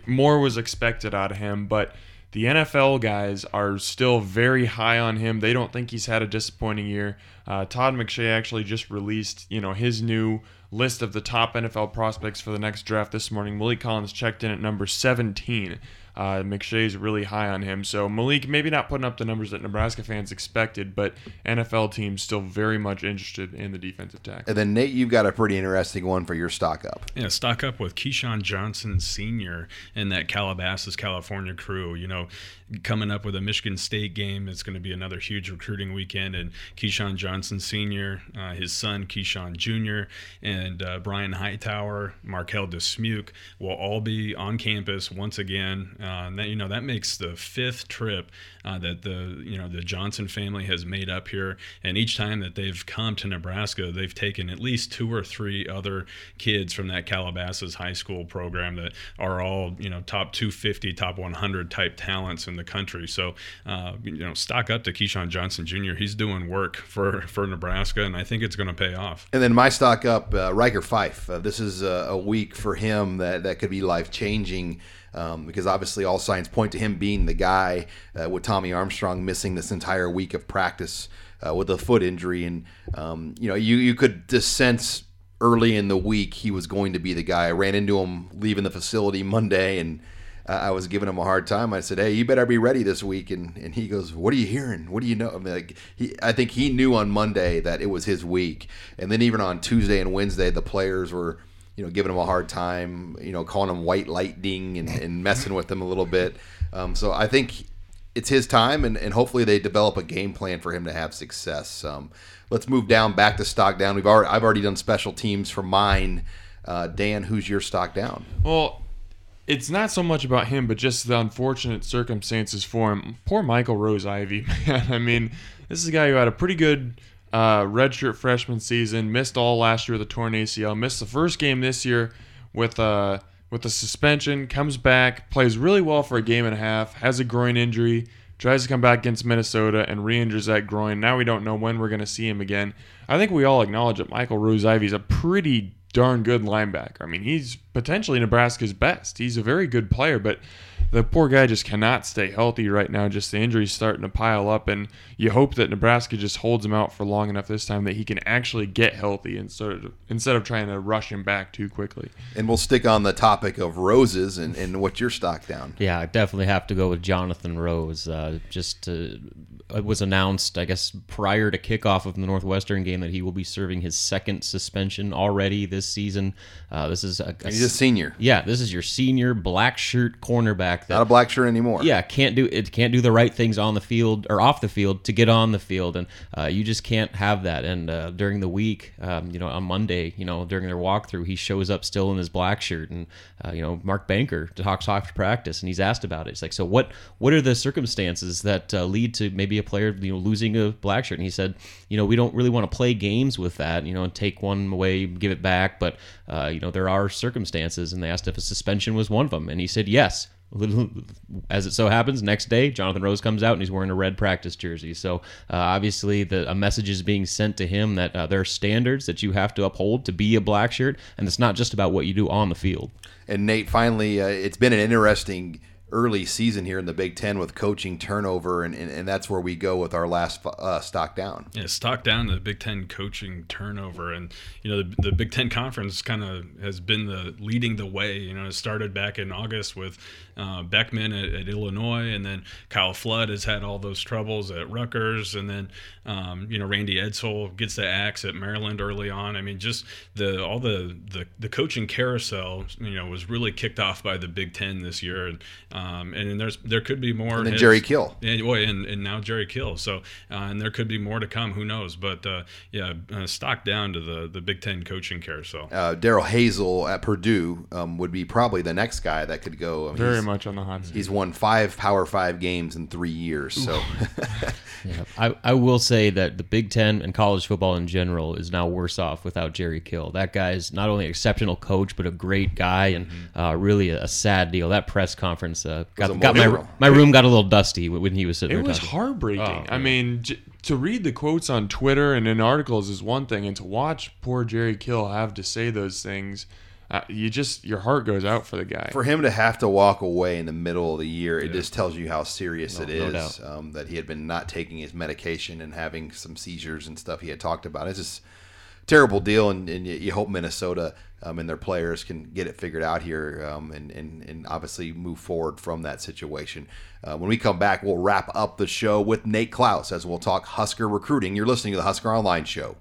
more was expected out of him, but the NFL guys are still very high on him. They don't think he's had a disappointing year. Uh, Todd McShay actually just released, you know, his new list of the top NFL prospects for the next draft this morning. Maliek Collins checked in at number 17. Uh, McShay's really high on him. So Maliek maybe not putting up the numbers that Nebraska fans expected, but NFL teams still very much interested in the defensive tackle. And then Nate, you've got a pretty interesting one for your stock up. Yeah, stock up with Keyshawn Johnson Sr. and that Calabasas, California crew. You know, coming up with a Michigan State game. It's going to be another huge recruiting weekend. And Keyshawn Johnson Sr., uh, his son Keyshawn Jr., and uh, Brian Hightower, Marquel Dismuke will all be on campus once again. Uh, that, you know that makes the fifth trip uh, that the you know the Johnson family has made up here. And each time that they've come to Nebraska, they've taken at least two or three other kids from that Calabasas high school program that are all you know top 250, top 100 type talents in the country. So, uh, you know, stock up to Keyshawn Johnson Jr. He's doing work for, for Nebraska, and I think it's going to pay off. And then my stock up, uh, Ryker Fyfe. Uh, this is a, a, week for him that, that could be life changing. Um, because obviously all signs point to him being the guy uh, with Tommy Armstrong missing this entire week of practice uh, with a foot injury, and um, you know you you could just sense early in the week he was going to be the guy. I ran into him leaving the facility Monday, and uh, I was giving him a hard time. I said, "Hey, you better be ready this week." And and he goes, "What are you hearing? What do you know?" I mean, like he, I think he knew on Monday that it was his week, and then even on Tuesday and Wednesday, the players were, you know, giving him a hard time, you know, calling him white lightning and, and messing with him a little bit. Um, so I think it's his time, and, and hopefully they develop a game plan for him to have success. Um, let's move down back to stock down. We've already I've already done special teams for mine. Uh, Dan, who's your stock down? Well, it's not so much about him, but just the unfortunate circumstances for him. Poor Michael Rose-Ivey, (laughs) man. I mean, this is a guy who had a pretty good uh, redshirt freshman season, missed all last year with a torn ACL, missed the first game this year with a uh, with a suspension, comes back, plays really well for a game and a half, has a groin injury, tries to come back against Minnesota and re-injures that groin. Now we don't know when we're going to see him again. I think we all acknowledge that Michael Rose-Ivey is a pretty darn good linebacker. I mean, he's potentially Nebraska's best. He's a very good player, but the poor guy just cannot stay healthy right now. Just the injuries starting to pile up, and you hope that Nebraska just holds him out for long enough this time that he can actually get healthy instead of instead of trying to rush him back too quickly. And we'll stick on the topic of roses and, and what's your stock down? Yeah, I definitely have to go with Jonathan Rose. Uh, just it was announced, I guess, prior to kickoff of the Northwestern game that he will be serving his second suspension already this season. Uh, this is a, a, he's a senior. Yeah, this is your senior black shirt cornerback that not a black shirt anymore. Yeah, can't do it. Can't do the right things on the field or off the field to get on the field, and uh, you just can't have that. And uh, during the week, um, you know, on Monday, you know, during their walkthrough, he shows up still in his black shirt, and uh, you know, Mark Banker talks after practice, and he's asked about it. It's like, so what? What are the circumstances that uh, lead to maybe a player, you know, losing a black shirt? And he said, you know, we don't really want to play games with that, you know, and take one away, give it back, but uh, you know, there are circumstances, and they asked if a suspension was one of them, and he said yes (laughs) as it so happens, next day Jonathan Rose comes out and he's wearing a red practice jersey. So uh, obviously, the a message is being sent to him that uh, there are standards that you have to uphold to be a black shirt, and it's not just about what you do on the field. And Nate, finally, uh, it's been an interesting early season here in the Big Ten with coaching turnover, and, and, and that's where we go with our last uh, stock down. Yeah, stock down the Big Ten coaching turnover, and you know the, the Big Ten conference kind of has been the leading the way. You know, it started back in August with uh, Beckman at, at, Illinois, and then Kyle Flood has had all those troubles at Rutgers, and then um, you know Randy Edsall gets the axe at Maryland early on. I mean, just the all the the, the coaching carousel, you know, was really kicked off by the Big Ten this year, and Um, and, and there's there could be more. And then hits. Jerry Kill. And, well, and, and now Jerry Kill. So uh, and there could be more to come. Who knows? But uh, yeah, uh, stock down to the the Big Ten coaching carousel. Uh, Darrell Hazell at Purdue um, would be probably the next guy that could go. I mean, Very he's- much on the hot seat. He's won five Power Five games in three years. So (laughs) Yeah, I, I will say that the Big Ten and college football in general is now worse off without Jerry Kill. That guy's not only an exceptional coach, but a great guy and uh, really a, a sad deal. That press conference uh, got, got my, my room got a little dusty when he was sitting there It was talking. heartbreaking. Oh, I mean, j- to read the quotes on Twitter and in articles is one thing, and to watch poor Jerry Kill have to say those things, uh, you just your heart goes out for the guy. for him to have to walk away in the middle of the year, it just tells you how serious No- it no doubt. um, that he had been not taking his medication and having some seizures and stuff he had talked about. It's just terrible deal, and, and you, you hope Minnesota um, and their players can get it figured out here um, and, and, and obviously move forward from that situation. Uh, when we come back, we'll wrap up the show with Nate Clouse as we'll talk Husker recruiting. You're listening to the Husker Online Show.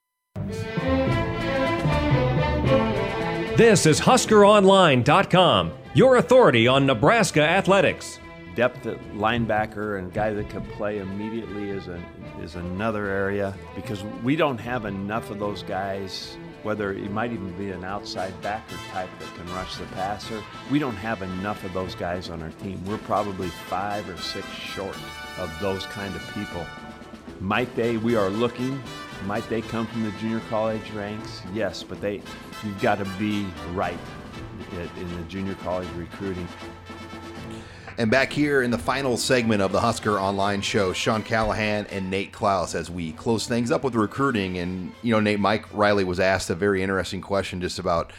This is HuskerOnline.com, your authority on Nebraska athletics. Depth at linebacker and guy that can play immediately is a is another area because we don't have enough of those guys. Whether it might even be an outside backer type that can rush the passer, we don't have enough of those guys on our team. We're probably five or six short of those kind of people. Might they? We are looking. Might they come from the junior college ranks? Yes, but they, you've got to be right in the junior college recruiting. And back here in the final segment of the Husker Online Show, Sean Callahan and Nate Clouse as we close things up with recruiting. And, you know, Nate, Mike Riley was asked a very interesting question just about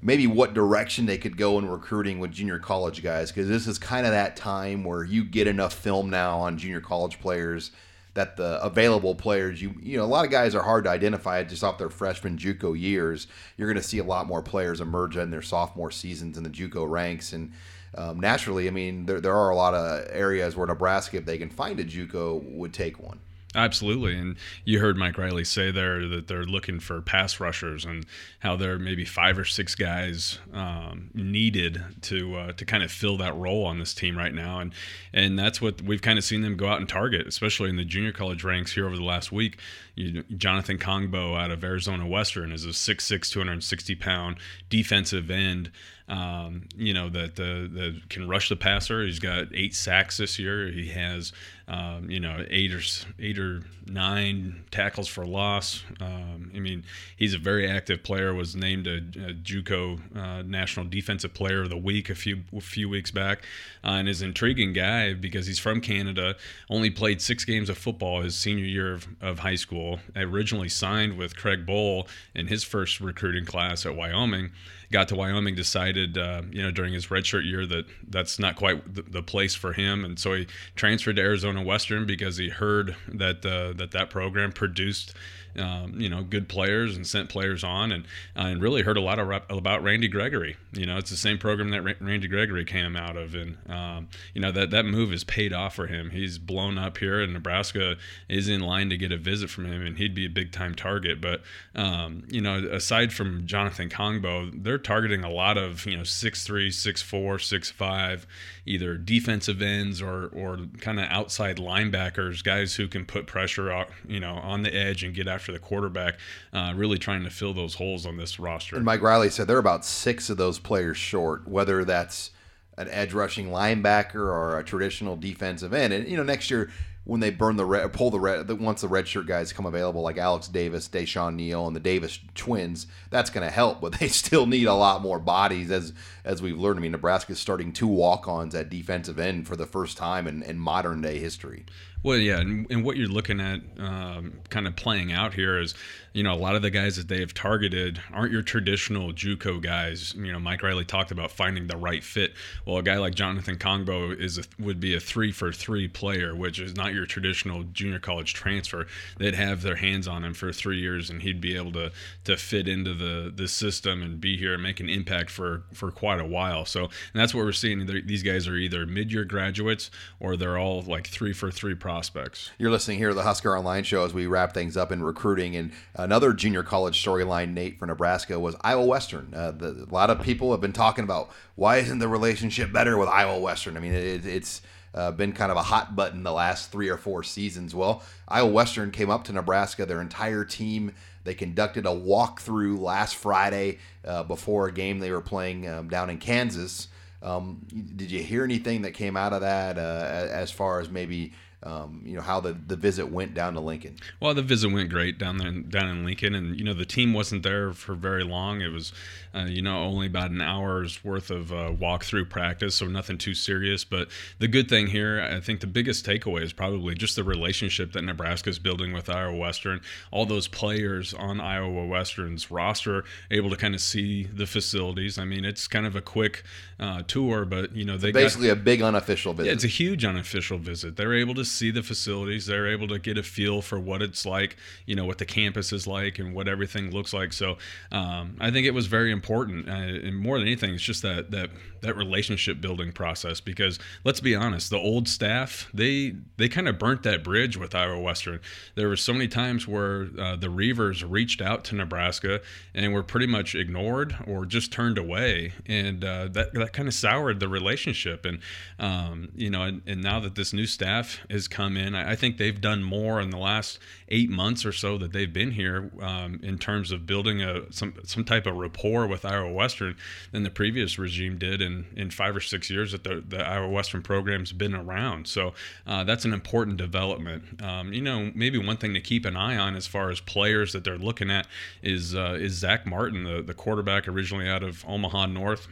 maybe what direction they could go in recruiting with junior college guys. Because this is kind of that time where you get enough film now on junior college players that the available players, you you know, a lot of guys are hard to identify just off their freshman JUCO years. You're going to see a lot more players emerge in their sophomore seasons in the JUCO ranks, and um, naturally, I mean, there there are a lot of areas where Nebraska, if they can find a JUCO, would take one. Absolutely, and you heard Mike Riley say there that they're looking for pass rushers and how there are maybe five or six guys um, needed to uh, to kind of fill that role on this team right now, and and that's what we've kind of seen them go out and target, especially in the junior college ranks here over the last week. You, Jonathan Kongbo out of Arizona Western is a 6'6", 260 pound defensive end. Um, you know that the the can rush the passer. He's got eight sacks this year. He has um, you know eight or eight or nine tackles for loss. Um, I mean, he's a very active player. Was named a, a JUCO uh, National Defensive Player of the Week a few a few weeks back, uh, and is an intriguing guy because he's from Canada. Only played six games of football his senior year of, of high school. Originally signed with Craig Bohl in his first recruiting class at Wyoming got to Wyoming, decided, uh, you know, during his redshirt year that that's not quite the, the place for him, and so he transferred to Arizona Western because he heard that uh, that that program produced. Um, you know, good players and sent players on, and uh, and really heard a lot of about Randy Gregory. You know, it's the same program that Ra- Randy Gregory came out of, and um, you know that that move has paid off for him. He's blown up here, and Nebraska is in line to get a visit from him, and he'd be a big time target. But um, you know, aside from Jonathan Kongbo, they're targeting a lot of you know six three, six four, six five, either defensive ends or or kind of outside linebackers, guys who can put pressure out, you know, on the edge and get after the quarterback. Uh, really trying to fill those holes on this roster. And Mike Riley said they're about six of those players short, whether that's an edge rushing linebacker or a traditional defensive end. And you know, next year when they burn the red, pull the red, once the red shirt guys come available, like Alex Davis, DaiShon Neal, and the Davis twins, that's going to help. But (laughs) they still need a lot more bodies, as as we've learned. I mean, Nebraska's starting two walk-ons at defensive end for the first time in, in modern day history. Well, yeah, and, and what you're looking at, um, kind of playing out here is, you know, a lot of the guys that they have targeted aren't your traditional JUCO guys. You know, Mike Riley talked about finding the right fit. Well, a guy like Jonathan Kongbo is a, would be a three for three player, which is not your traditional junior college transfer. They'd have their hands on him for three years, and he'd be able to to fit into the the system and be here and make an impact for for quite a while. So, and that's what we're seeing. They're- These guys are either mid year graduates or they're all like three for three prospects. You're listening here to the Husker Online Show as we wrap things up in recruiting. And another junior college storyline, Nate, for Nebraska was Iowa Western. Uh, the, a lot of people have been talking about why isn't the relationship better with Iowa Western? I mean, it, it's uh, been kind of a hot button the last three or four seasons. Well, Iowa Western came up to Nebraska, their entire team. They conducted a walkthrough last Friday uh, before a game they were playing um, down in Kansas. Um, did you hear anything that came out of that uh, as far as maybe um, you know how the, the visit went down to Lincoln. Well, the visit went great down there down in Lincoln, and you know the team wasn't there for very long. It was uh, you know only about an hour's worth of uh, walkthrough practice, so nothing too serious. But the good thing here, I think the biggest takeaway is probably just the relationship that Nebraska is building with Iowa Western. All those players on Iowa Western's roster able to kind of see the facilities. I mean, it's kind of a quick uh, tour, but you know they basically got, a big unofficial visit. Yeah, it's a huge unofficial visit. They're able to see the facilities. They're able to get a feel for what it's like, you know, what the campus is like and what everything looks like. So um, I think it was very important. Uh, and more than anything, it's just that that that relationship building process. Because let's be honest, the old staff they they kind of burnt that bridge with Iowa Western. There were so many times where uh, the Reivers reached out to Nebraska and were pretty much ignored or just turned away, and uh, that that kind of soured the relationship. And um, you know, and, and now that this new staff has come in. I, I, think they've done more in the last eight months or so that they've been here um, in terms of building a some some type of rapport with Iowa Western than the previous regime did in, in five or six years that the, the Iowa Western program's been around. So uh, that's an important development. Um, you know, maybe one thing to keep an eye on as far as players that they're looking at is uh, is Zach Martin, the, the quarterback originally out of Omaha North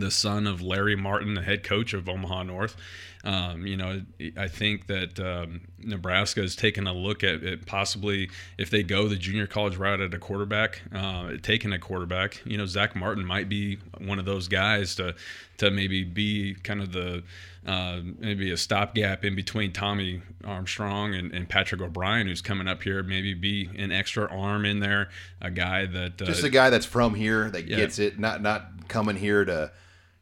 the son of Larry Martin, the head coach of Omaha North. Um, you know, I think that um, Nebraska has taken a look at, at, possibly if they go the junior college route at a quarterback, uh, taking a quarterback. You know, Zach Martin might be one of those guys to to maybe be kind of the uh, maybe a stopgap in between Tommy Armstrong and, and, Patrick O'Brien, who's coming up here. Maybe be an extra arm in there, a guy that uh, just a guy that's from here that yeah. gets it, not not coming here to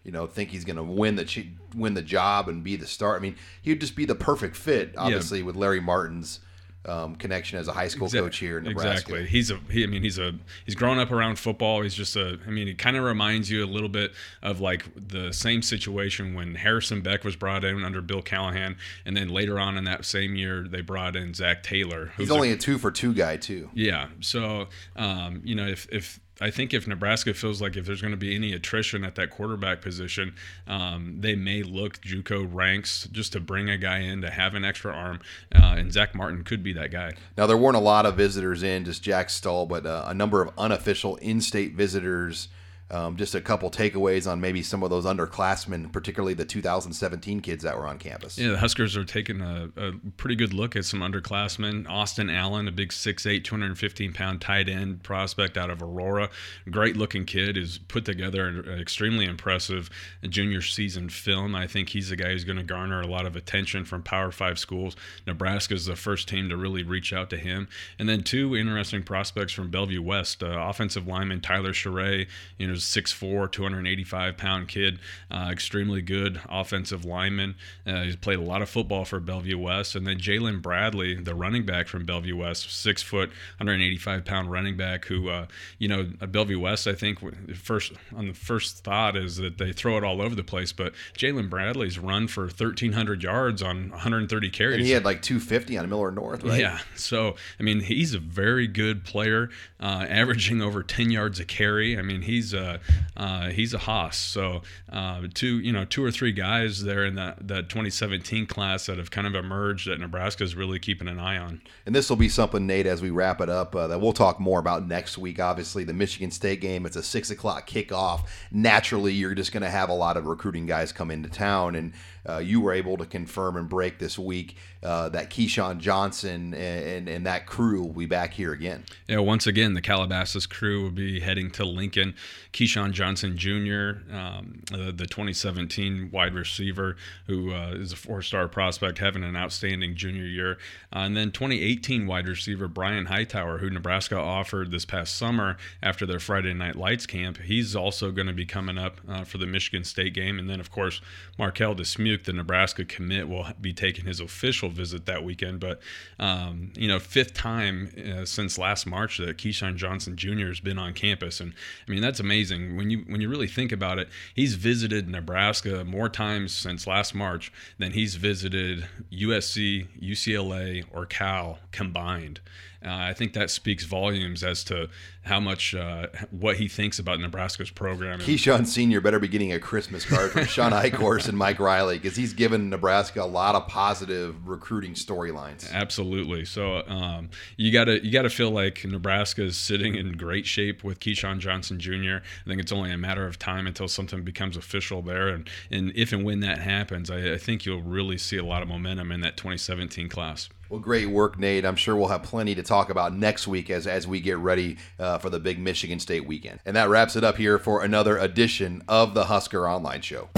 you know, think he's going to win the win the job and be the star. I mean, he'd just be the perfect fit, obviously, yeah. with Larry Martin's um, connection as a high school coach here in Nebraska. Exactly. He's a. He, I mean, he's a. He's grown up around football. He's just a. I mean, it kind of reminds you a little bit of like the same situation when Harrison Beck was brought in under Bill Callahan, and then later on in that same year they brought in Zac Taylor. He's only a, a, two for two guy too. Yeah. So, um, you know, if if I think if Nebraska feels like if there's going to be any attrition at that quarterback position, um, they may look JUCO ranks just to bring a guy in to have an extra arm, uh, and Zach Martin could be that guy. Now there weren't a lot of visitors in, just Jack Stoll, but uh, a number of unofficial in-state visitors um, just a couple takeaways on maybe some of those underclassmen, particularly the 2017 kids that were on campus. Yeah, the Huskers are taking a, a pretty good look at some underclassmen. Austin Allen, a big 6'8", 215 pound tight end prospect out of Aurora, great looking kid, is put together an extremely impressive junior season film. I think he's the guy who's going to garner a lot of attention from Power Five schools. Nebraska is the first team to really reach out to him, and then two interesting prospects from Bellevue West, uh, offensive lineman Tyler Charay, you know 6'4", 285 pound kid, uh, extremely good offensive lineman. Uh, he's played a lot of football for Bellevue West, and then Jalen Bradley, the running back from Bellevue West, six foot, 185 pound running back. Who, uh, you know, Bellevue West, I think first on the first thought is that they throw it all over the place, but Jalen Bradley's run for 1,300 yards on 130 carries. And he had like 250 on Millard North, right? Yeah. So I mean, he's a very good player, uh, averaging over 10 yards a carry. I mean, he's uh, uh, he's a hoss. So uh, two, you know, two or three guys there in that that 2017 class that have kind of emerged that Nebraska is really keeping an eye on. And this will be something, Nate, as we wrap it up, uh, that we'll talk more about next week. Obviously, the Michigan State game. It's a six o'clock kickoff. Naturally, you're just going to have a lot of recruiting guys come into town and uh, you were able to confirm and break this week uh, that Keyshawn Johnson and, and, that crew will be back here again. Yeah, once again, the Calabasas crew will be heading to Lincoln. Keyshawn Johnson Jr., um, the, the, 2017 wide receiver, who uh, is a four star prospect, having an outstanding junior year. Uh, and then 2018 wide receiver Brian Hightower, who Nebraska offered this past summer after their Friday Night Lights camp. He's also going to be coming up uh, for the Michigan State game. And then, of course, Marquel Dismuke the Nebraska commit, will be taking his official visit that weekend. But um, you know, fifth time uh, since last March that Keyshawn Johnson Jr. has been on campus, and I mean that's amazing when you when you really think about it. He's visited Nebraska more times since last March than he's visited USC, UCLA, or Cal combined. Uh, I think that speaks volumes as to how much uh, what he thinks about Nebraska's program. Keyshawn Senior better be getting a Christmas card from Sean (laughs) Eichhorst and Mike Riley because he's given Nebraska a lot of positive recruiting storylines. Absolutely. So um, you gotta you gotta feel like Nebraska is sitting in great shape with Keyshawn Johnson Jr. I think it's only a matter of time until something becomes official there, and and if and when that happens, I, I think you'll really see a lot of momentum in that 2017 class. Well, great work, Nate. I'm sure we'll have plenty to talk about next week as, as we get ready uh, for the big Michigan State weekend. And that wraps it up here for another edition of the Husker Online Show.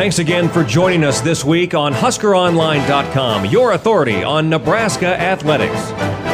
Thanks again for joining us this week on HuskerOnline.com, your authority on Nebraska athletics.